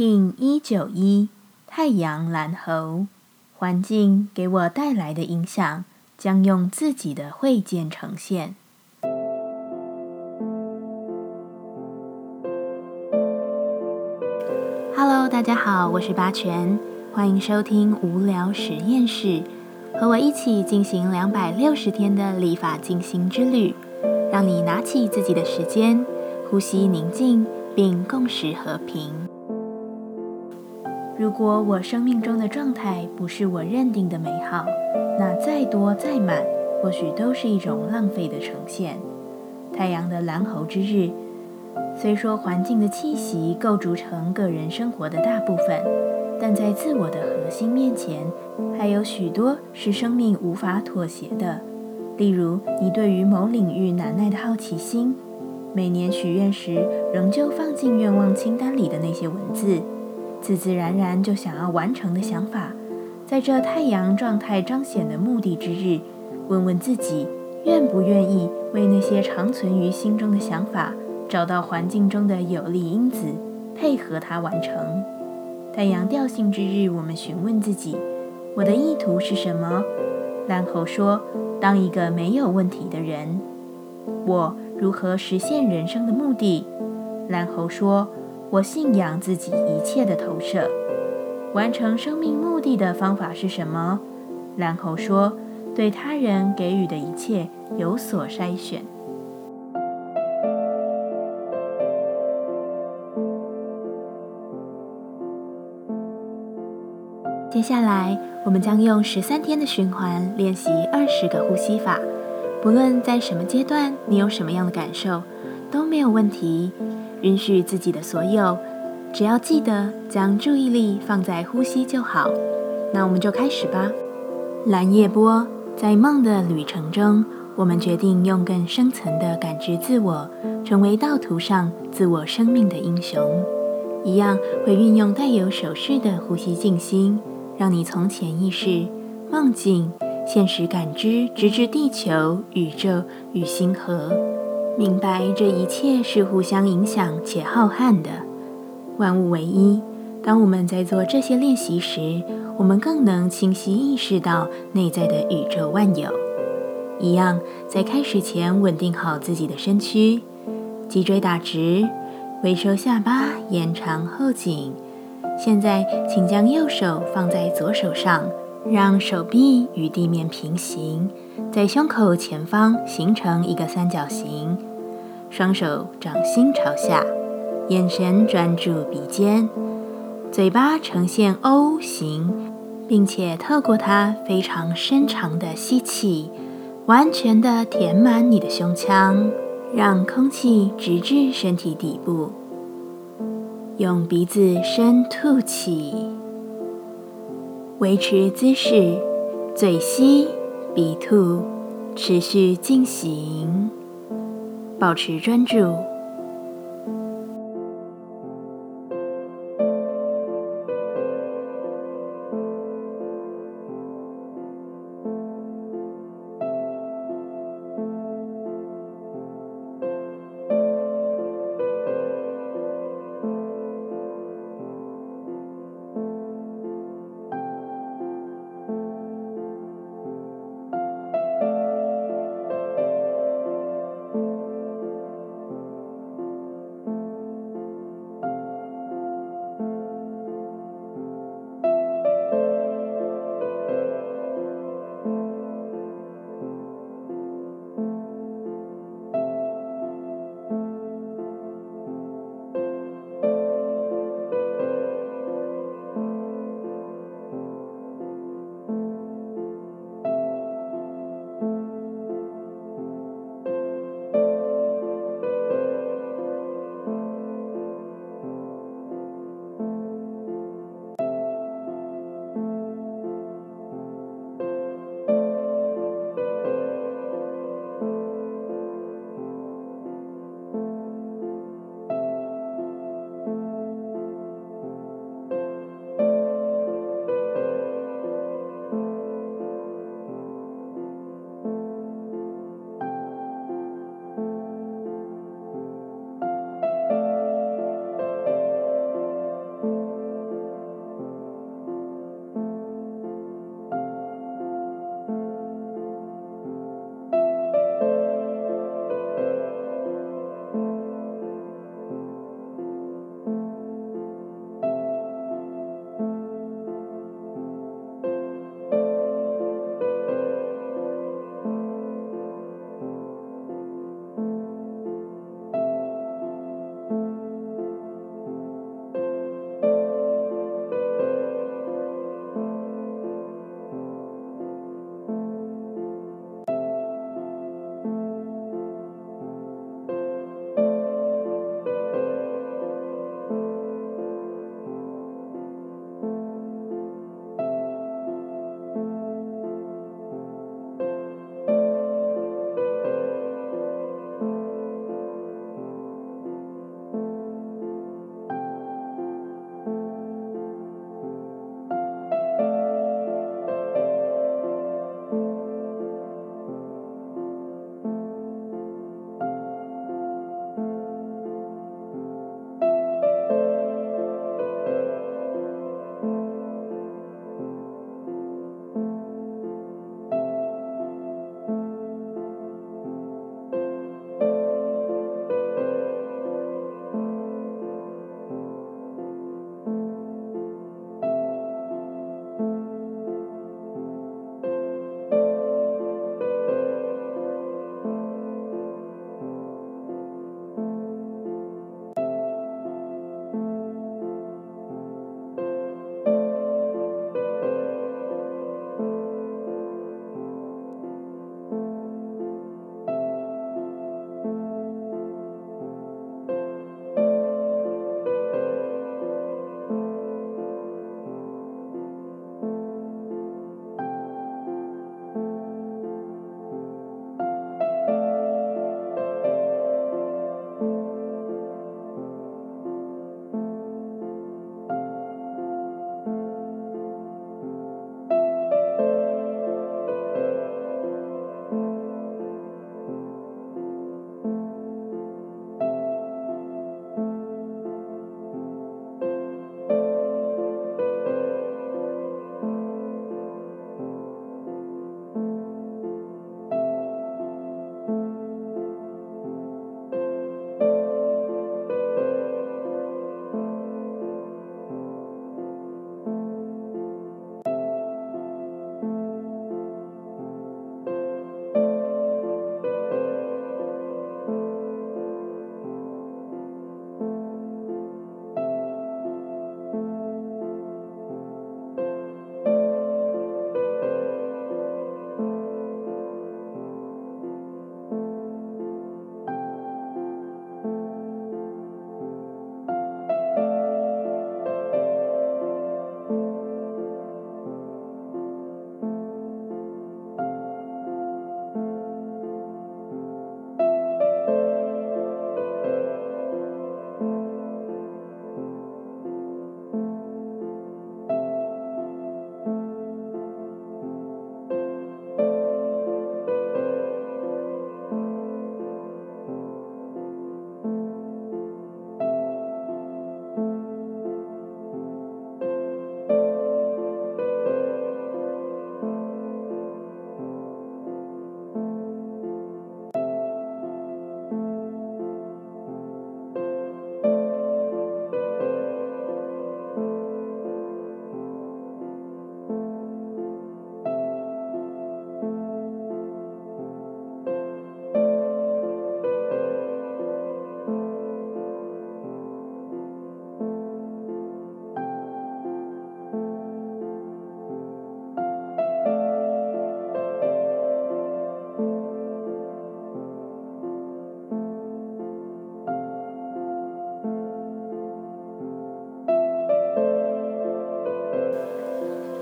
King 一九一太阳蓝猴，环境给我带来的影响，将用自己的慧见呈现。Hello，大家好，我是八全，欢迎收听无聊实验室，和我一起进行两百六十天的立法进行之旅，让你拿起自己的时间，呼吸宁静，并共识和平。如果我生命中的状态不是我认定的美好，那再多再满，或许都是一种浪费的呈现。太阳的蓝猴之日，虽说环境的气息构筑成个人生活的大部分，但在自我的核心面前，还有许多是生命无法妥协的。例如，你对于某领域难耐的好奇心，每年许愿时仍旧放进愿望清单里的那些文字。自自然然就想要完成的想法，在这太阳状态彰显的目的之日，问问自己愿不愿意为那些长存于心中的想法找到环境中的有利因子，配合它完成。太阳调性之日，我们询问自己：我的意图是什么？然后说：当一个没有问题的人。我如何实现人生的目的？然后说。我信仰自己一切的投射，完成生命目的的方法是什么？然后说，对他人给予的一切有所筛选。接下来，我们将用十三天的循环练习二十个呼吸法。不论在什么阶段，你有什么样的感受，都没有问题。允许自己的所有，只要记得将注意力放在呼吸就好。那我们就开始吧。蓝夜波，在梦的旅程中，我们决定用更深层的感知自我，成为道途上自我生命的英雄。一样会运用带有手势的呼吸静心，让你从潜意识、梦境、现实感知，直至地球、宇宙与星河。明白这一切是互相影响且浩瀚的，万物为一。当我们在做这些练习时，我们更能清晰意识到内在的宇宙万有。一样，在开始前稳定好自己的身躯，脊椎打直，微收下巴，延长后颈。现在，请将右手放在左手上，让手臂与地面平行，在胸口前方形成一个三角形。双手掌心朝下，眼神专注鼻尖，嘴巴呈现 O 型，并且透过它非常深长的吸气，完全的填满你的胸腔，让空气直至身体底部。用鼻子深吐气，维持姿势，嘴吸鼻吐，持续进行。保持专注。